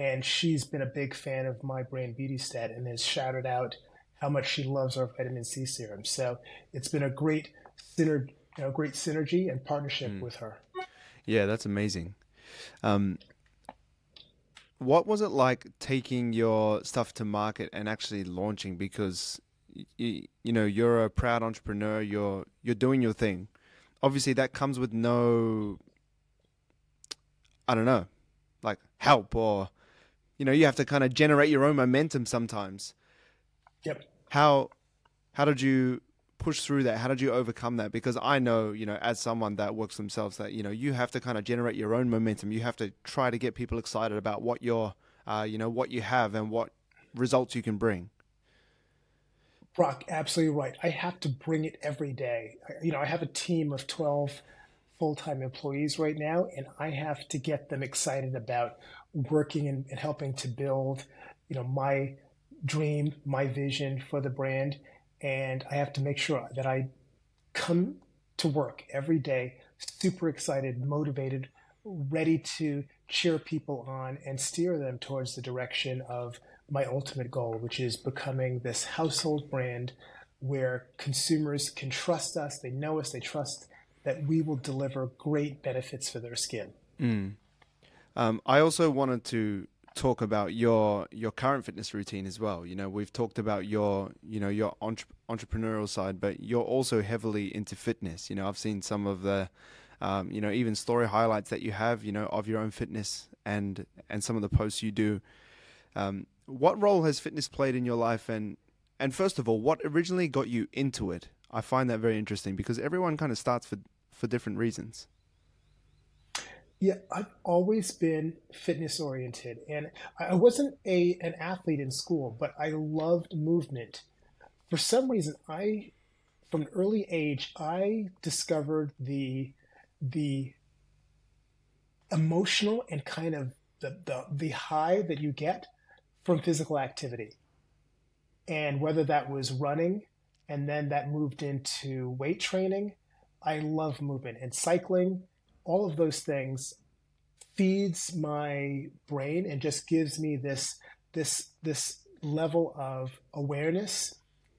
and she's been a big fan of my brand BeautyStat and has shouted out how much she loves our vitamin C serum. So it's been a great synergy, you know, great synergy and partnership mm. with her. Yeah, that's amazing. Um, what was it like taking your stuff to market and actually launching? Because you, you know you're a proud entrepreneur. You're you're doing your thing. Obviously, that comes with no. I don't know, like help or you know you have to kind of generate your own momentum sometimes yep how how did you push through that? How did you overcome that? Because i know you know as someone that works themselves that you know you have to kind of generate your own momentum. You have to try to get people excited about what you're uh, you know what you have and what results you can bring. Brock absolutely right. I have to bring it every day. You know i have a team of 12 full-time employees right now and i have to get them excited about working and, and helping to build, you know, my dream, my vision for the brand. And I have to make sure that I come to work every day super excited, motivated, ready to cheer people on and steer them towards the direction of my ultimate goal, which is becoming this household brand where consumers can trust us, they know us, they trust that we will deliver great benefits for their skin. Mm. Um, I also wanted to talk about your your current fitness routine as well. You know, we've talked about your you know your entre- entrepreneurial side, but you're also heavily into fitness. You know, I've seen some of the um, you know even story highlights that you have you know of your own fitness and and some of the posts you do. Um, what role has fitness played in your life, and and first of all, what originally got you into it? I find that very interesting because everyone kind of starts for for different reasons. Yeah, I've always been fitness oriented, and I wasn't a an athlete in school, but I loved movement. For some reason, I, from an early age, I discovered the the emotional and kind of the, the, the high that you get from physical activity. And whether that was running and then that moved into weight training, I love movement and cycling all of those things feeds my brain and just gives me this this this level of awareness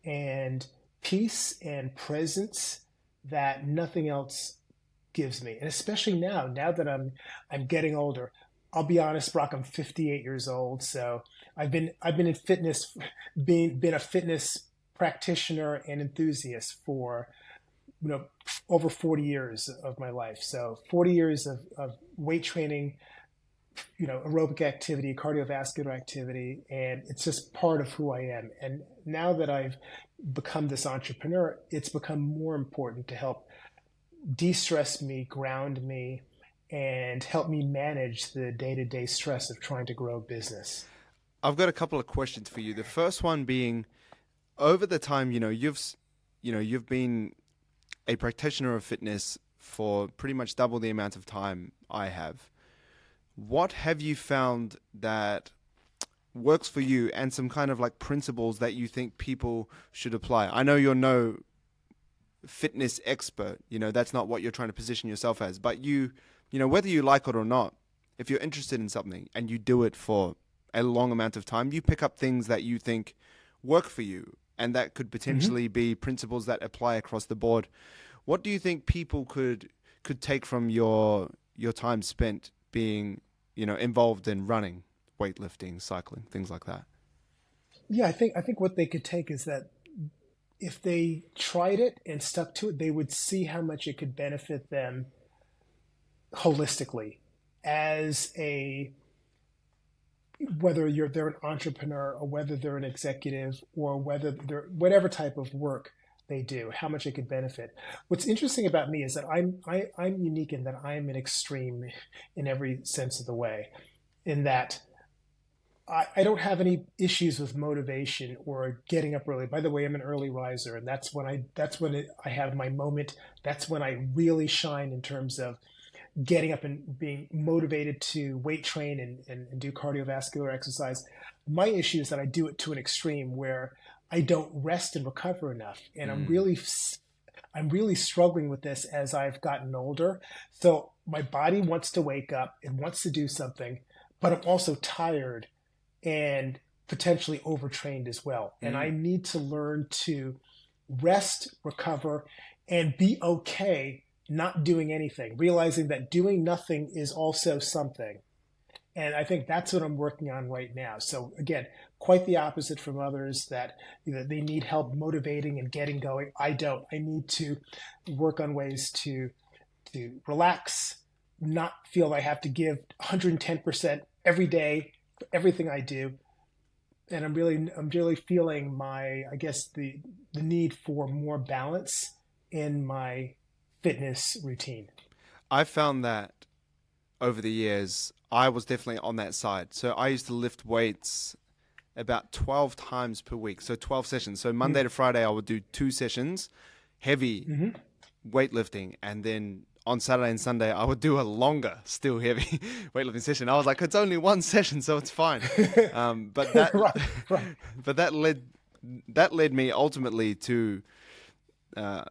and peace and presence that nothing else gives me. And especially now now that i'm i'm getting older. I'll be honest brock i'm 58 years old so i've been i've been in fitness being been a fitness practitioner and enthusiast for you know over 40 years of my life. So 40 years of, of weight training you know aerobic activity cardiovascular activity and it's just part of who i am. And now that i've become this entrepreneur it's become more important to help de-stress me ground me and help me manage the day-to-day stress of trying to grow a business. I've got a couple of questions for you. The first one being over the time you know you've you know you've been a practitioner of fitness for pretty much double the amount of time I have. What have you found that works for you and some kind of like principles that you think people should apply. I know you're no fitness expert, you know, that's not what you're trying to position yourself as, but you, you know, whether you like it or not, if you're interested in something and you do it for a long amount of time, you pick up things that you think work for you and that could potentially mm-hmm. be principles that apply across the board. What do you think people could could take from your your time spent being, you know, involved in running, weightlifting, cycling, things like that? Yeah, I think I think what they could take is that if they tried it and stuck to it, they would see how much it could benefit them holistically as a whether you're they're an entrepreneur or whether they're an executive or whether they're whatever type of work they do, how much it could benefit. What's interesting about me is that I'm I, am i am unique in that I'm an extreme in every sense of the way, in that I, don't have any issues with motivation or getting up early. By the way, I'm an early riser, and that's when I that's when it, I have my moment. That's when I really shine in terms of getting up and being motivated to weight train and, and, and do cardiovascular exercise. My issue is that I do it to an extreme where I don't rest and recover enough. And mm. I'm really, I'm really struggling with this as I've gotten older. So my body wants to wake up, it wants to do something, but I'm also tired and potentially overtrained as well. Mm. And I need to learn to rest, recover, and be okay not doing anything, realizing that doing nothing is also something. And I think that's what I'm working on right now. So again, quite the opposite from others that you know, they need help motivating and getting going. I don't. I need to work on ways to to relax, not feel I have to give 110% every day for everything I do. And I'm really I'm really feeling my I guess the the need for more balance in my fitness routine? I found that over the years, I was definitely on that side. So I used to lift weights about 12 times per week. So 12 sessions. So Monday mm-hmm. to Friday, I would do two sessions, heavy mm-hmm. weightlifting. And then on Saturday and Sunday, I would do a longer, still heavy weightlifting session. I was like, it's only one session, so it's fine. Um, but that, right, right. but that led, that led me ultimately to, uh,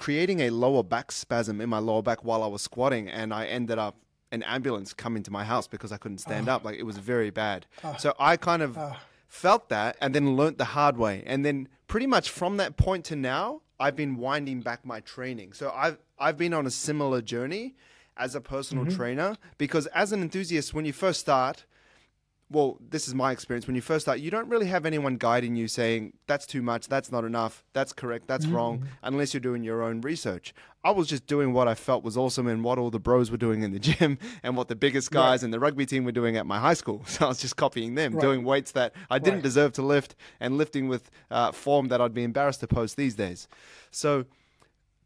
creating a lower back spasm in my lower back while I was squatting, and I ended up an ambulance coming to my house because I couldn't stand oh. up. Like it was very bad. Oh. So I kind of oh. felt that and then learnt the hard way. And then pretty much from that point to now, I've been winding back my training. So I've I've been on a similar journey as a personal mm-hmm. trainer because as an enthusiast, when you first start, well, this is my experience. When you first start, you don't really have anyone guiding you saying, that's too much, that's not enough, that's correct, that's mm-hmm. wrong, unless you're doing your own research. I was just doing what I felt was awesome and what all the bros were doing in the gym and what the biggest guys right. in the rugby team were doing at my high school. So I was just copying them, right. doing weights that I didn't right. deserve to lift and lifting with uh, form that I'd be embarrassed to post these days. So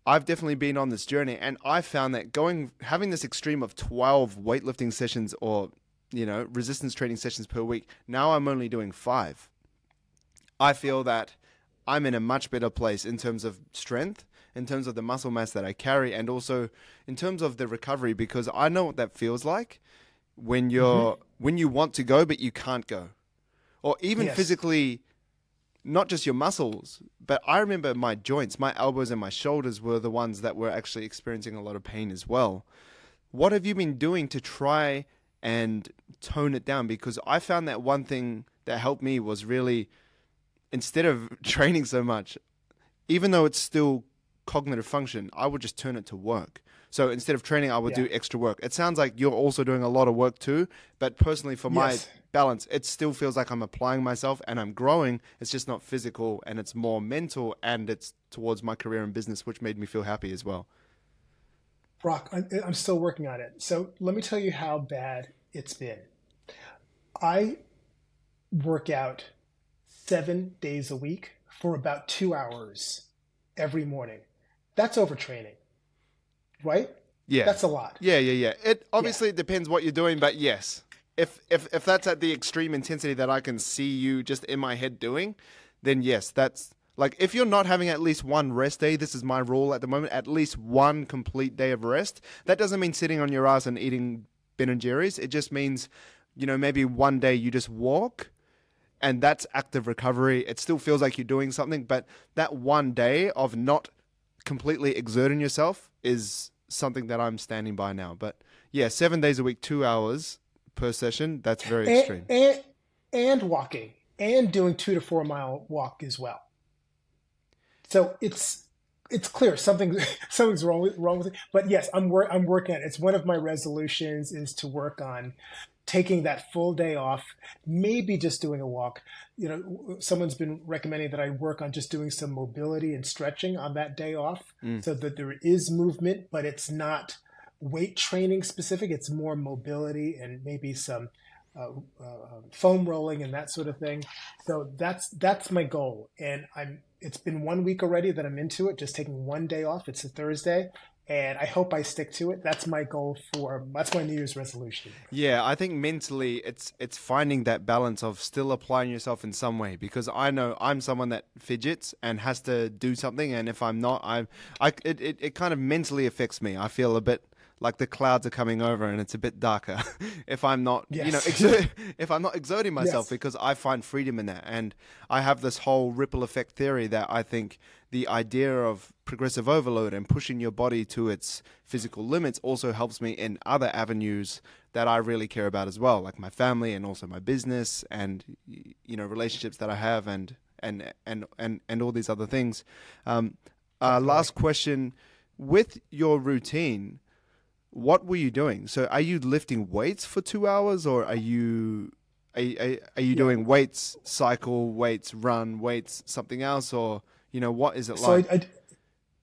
I've definitely been on this journey and I found that going having this extreme of 12 weightlifting sessions or you know, resistance training sessions per week. Now I'm only doing five. I feel that I'm in a much better place in terms of strength, in terms of the muscle mass that I carry, and also in terms of the recovery because I know what that feels like when you're mm-hmm. when you want to go but you can't go, or even yes. physically. Not just your muscles, but I remember my joints, my elbows and my shoulders were the ones that were actually experiencing a lot of pain as well. What have you been doing to try and tone it down because I found that one thing that helped me was really instead of training so much, even though it's still cognitive function, I would just turn it to work. So instead of training, I would yeah. do extra work. It sounds like you're also doing a lot of work too, but personally, for my balance, it still feels like I'm applying myself and I'm growing. It's just not physical and it's more mental and it's towards my career and business, which made me feel happy as well. Brock, I'm still working on it. So let me tell you how bad it's been. I work out seven days a week for about two hours every morning. That's overtraining, right? Yeah, that's a lot. Yeah, yeah, yeah. It obviously yeah. depends what you're doing, but yes, if if if that's at the extreme intensity that I can see you just in my head doing, then yes, that's like if you're not having at least one rest day, this is my rule at the moment, at least one complete day of rest. That doesn't mean sitting on your ass and eating Ben and Jerry's. It just means you know, maybe one day you just walk and that's active recovery. It still feels like you're doing something, but that one day of not completely exerting yourself is something that I'm standing by now. But yeah, seven days a week, two hours per session, that's very and, extreme. And, and walking and doing two to four mile walk as well. So it's it's clear something something's wrong with wrong with it. But yes, I'm wor- I'm working on it. It's one of my resolutions is to work on taking that full day off, maybe just doing a walk. You know, someone's been recommending that I work on just doing some mobility and stretching on that day off mm. so that there is movement, but it's not weight training specific. It's more mobility and maybe some uh, uh, foam rolling and that sort of thing. So that's that's my goal, and I'm. It's been one week already that I'm into it. Just taking one day off. It's a Thursday, and I hope I stick to it. That's my goal for that's my New Year's resolution. Yeah, I think mentally it's it's finding that balance of still applying yourself in some way because I know I'm someone that fidgets and has to do something and if I'm not I'm I it, it, it kind of mentally affects me. I feel a bit like the clouds are coming over and it's a bit darker if I'm not, yes. you know, exer- if I'm not exerting myself yes. because I find freedom in that. And I have this whole ripple effect theory that I think the idea of progressive overload and pushing your body to its physical limits also helps me in other avenues that I really care about as well, like my family and also my business and, you know, relationships that I have and, and, and, and, and all these other things. Um, uh, last question with your routine, what were you doing? So are you lifting weights for two hours or are you are, are, are you doing weights, cycle, weights, run, weights, something else, or you know what is it so like? I, I,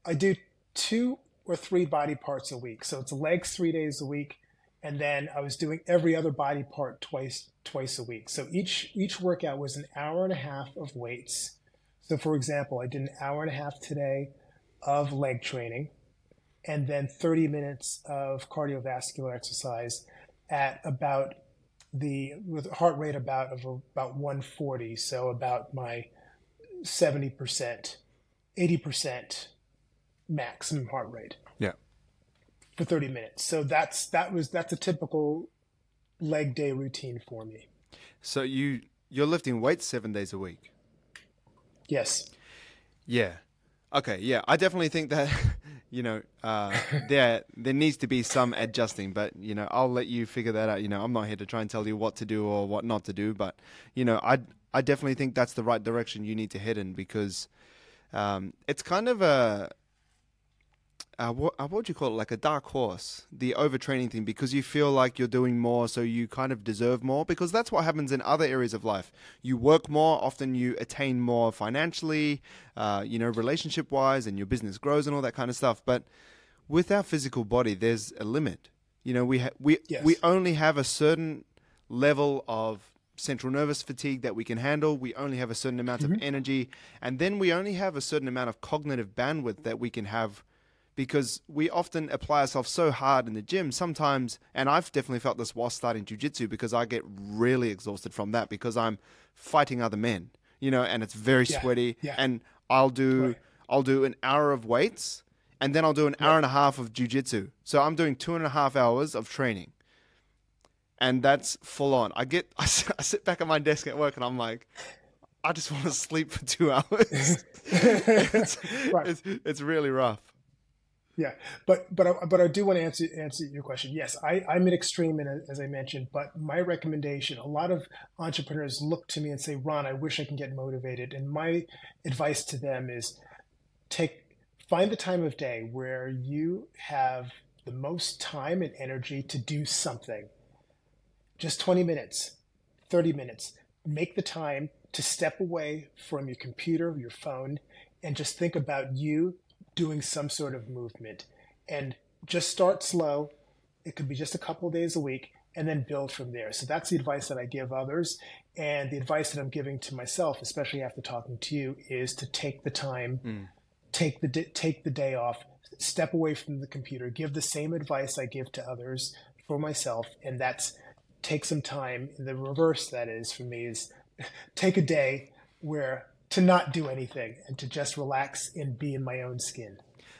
I do two or three body parts a week. So it's legs three days a week, and then I was doing every other body part twice twice a week. So each each workout was an hour and a half of weights. So for example, I did an hour and a half today of leg training and then 30 minutes of cardiovascular exercise at about the with heart rate about of about 140 so about my 70% 80% maximum heart rate. Yeah. For 30 minutes. So that's that was that's a typical leg day routine for me. So you you're lifting weights 7 days a week? Yes. Yeah. Okay yeah i definitely think that you know, uh, there there needs to be some adjusting, but you know, I'll let you figure that out. You know, I'm not here to try and tell you what to do or what not to do, but you know, I I definitely think that's the right direction you need to head in because um, it's kind of a uh, what, uh, what would you call it? Like a dark horse, the overtraining thing, because you feel like you're doing more, so you kind of deserve more. Because that's what happens in other areas of life. You work more, often you attain more financially, uh, you know, relationship wise, and your business grows and all that kind of stuff. But with our physical body, there's a limit. You know, we ha- we yes. we only have a certain level of central nervous fatigue that we can handle. We only have a certain amount mm-hmm. of energy, and then we only have a certain amount of cognitive bandwidth that we can have because we often apply ourselves so hard in the gym sometimes and i've definitely felt this while starting jiu-jitsu because i get really exhausted from that because i'm fighting other men you know and it's very yeah, sweaty yeah. and i'll do right. i'll do an hour of weights and then i'll do an hour and a half of jiu-jitsu so i'm doing two and a half hours of training and that's full on i get i sit back at my desk at work and i'm like I just want to sleep for two hours. it's, right. it's, it's really rough. Yeah, but but I, but I do want to answer answer your question. Yes, I, I'm an extreme, in, as I mentioned. But my recommendation: a lot of entrepreneurs look to me and say, "Ron, I wish I can get motivated." And my advice to them is, take find the time of day where you have the most time and energy to do something. Just 20 minutes, 30 minutes. Make the time to step away from your computer, your phone, and just think about you doing some sort of movement and just start slow. It could be just a couple of days a week and then build from there. So that's the advice that I give others. And the advice that I'm giving to myself, especially after talking to you, is to take the time, mm. take the take the day off, step away from the computer, give the same advice I give to others for myself, and that's take some time. The reverse that is for me is take a day where to not do anything and to just relax and be in my own skin.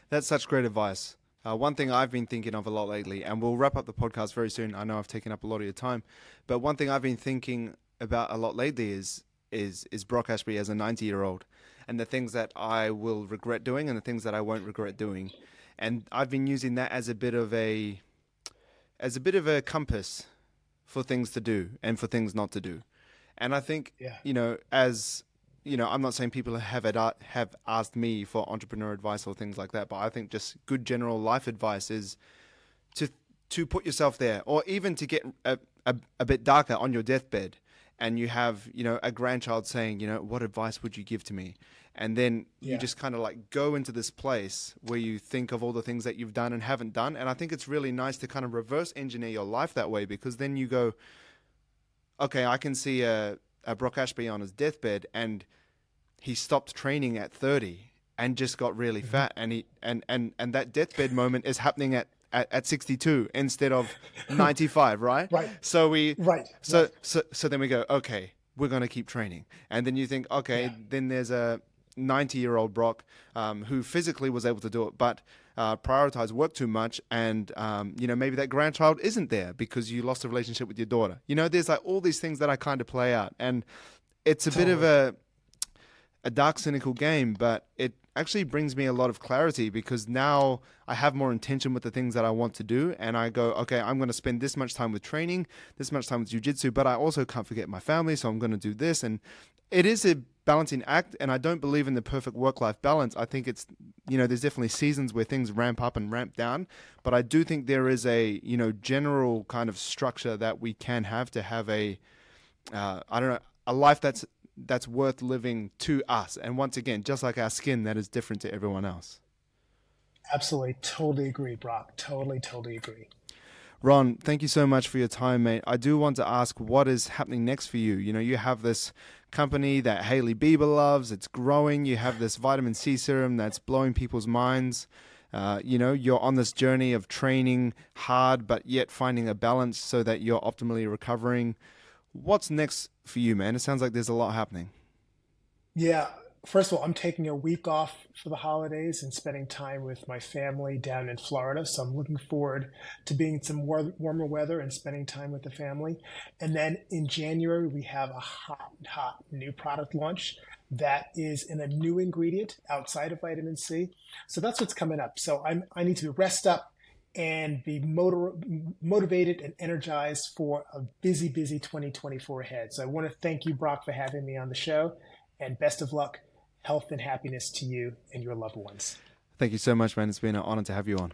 That's such great advice. Uh, one thing I've been thinking of a lot lately, and we'll wrap up the podcast very soon. I know I've taken up a lot of your time, but one thing I've been thinking about a lot lately is is is Brock Ashby as a 90 year old, and the things that I will regret doing and the things that I won't regret doing, and I've been using that as a bit of a as a bit of a compass for things to do and for things not to do, and I think yeah. you know as you know, I'm not saying people have have asked me for entrepreneur advice or things like that, but I think just good general life advice is to to put yourself there, or even to get a, a, a bit darker on your deathbed, and you have you know a grandchild saying, you know, what advice would you give to me? And then yeah. you just kind of like go into this place where you think of all the things that you've done and haven't done, and I think it's really nice to kind of reverse engineer your life that way because then you go, okay, I can see a uh, Brock Ashby on his deathbed, and he stopped training at 30 and just got really mm-hmm. fat, and he and and and that deathbed moment is happening at. At, at 62 instead of 95 right right so we right so right. so so then we go okay we're going to keep training and then you think okay yeah. then there's a 90 year old Brock um, who physically was able to do it, but uh, prioritized work too much. And, um, you know, maybe that grandchild isn't there because you lost a relationship with your daughter. You know, there's like all these things that I kind of play out. And it's a bit of a, a dark, cynical game, but it actually brings me a lot of clarity because now I have more intention with the things that I want to do. And I go, okay, I'm going to spend this much time with training, this much time with jujitsu, but I also can't forget my family. So I'm going to do this. And it is a balancing act and I don't believe in the perfect work life balance. I think it's you know there's definitely seasons where things ramp up and ramp down, but I do think there is a you know general kind of structure that we can have to have a uh, I don't know a life that's that's worth living to us. And once again, just like our skin that is different to everyone else. Absolutely, totally agree, Brock. Totally, totally agree. Ron, thank you so much for your time, mate. I do want to ask what is happening next for you. You know, you have this company that Hailey Bieber loves, it's growing. You have this vitamin C serum that's blowing people's minds. Uh, you know, you're on this journey of training hard, but yet finding a balance so that you're optimally recovering. What's next for you, man? It sounds like there's a lot happening. Yeah, first of all, I'm taking a week off for the holidays and spending time with my family down in Florida. So I'm looking forward to being in some war- warmer weather and spending time with the family. And then in January, we have a hot, hot new product launch that is in a new ingredient outside of vitamin C. So that's what's coming up. So I'm, I need to rest up and be motor, motivated and energized for a busy, busy 2024 ahead. So I want to thank you, Brock, for having me on the show and best of luck health and happiness to you and your loved ones. Thank you so much, man. It's been an honor to have you on.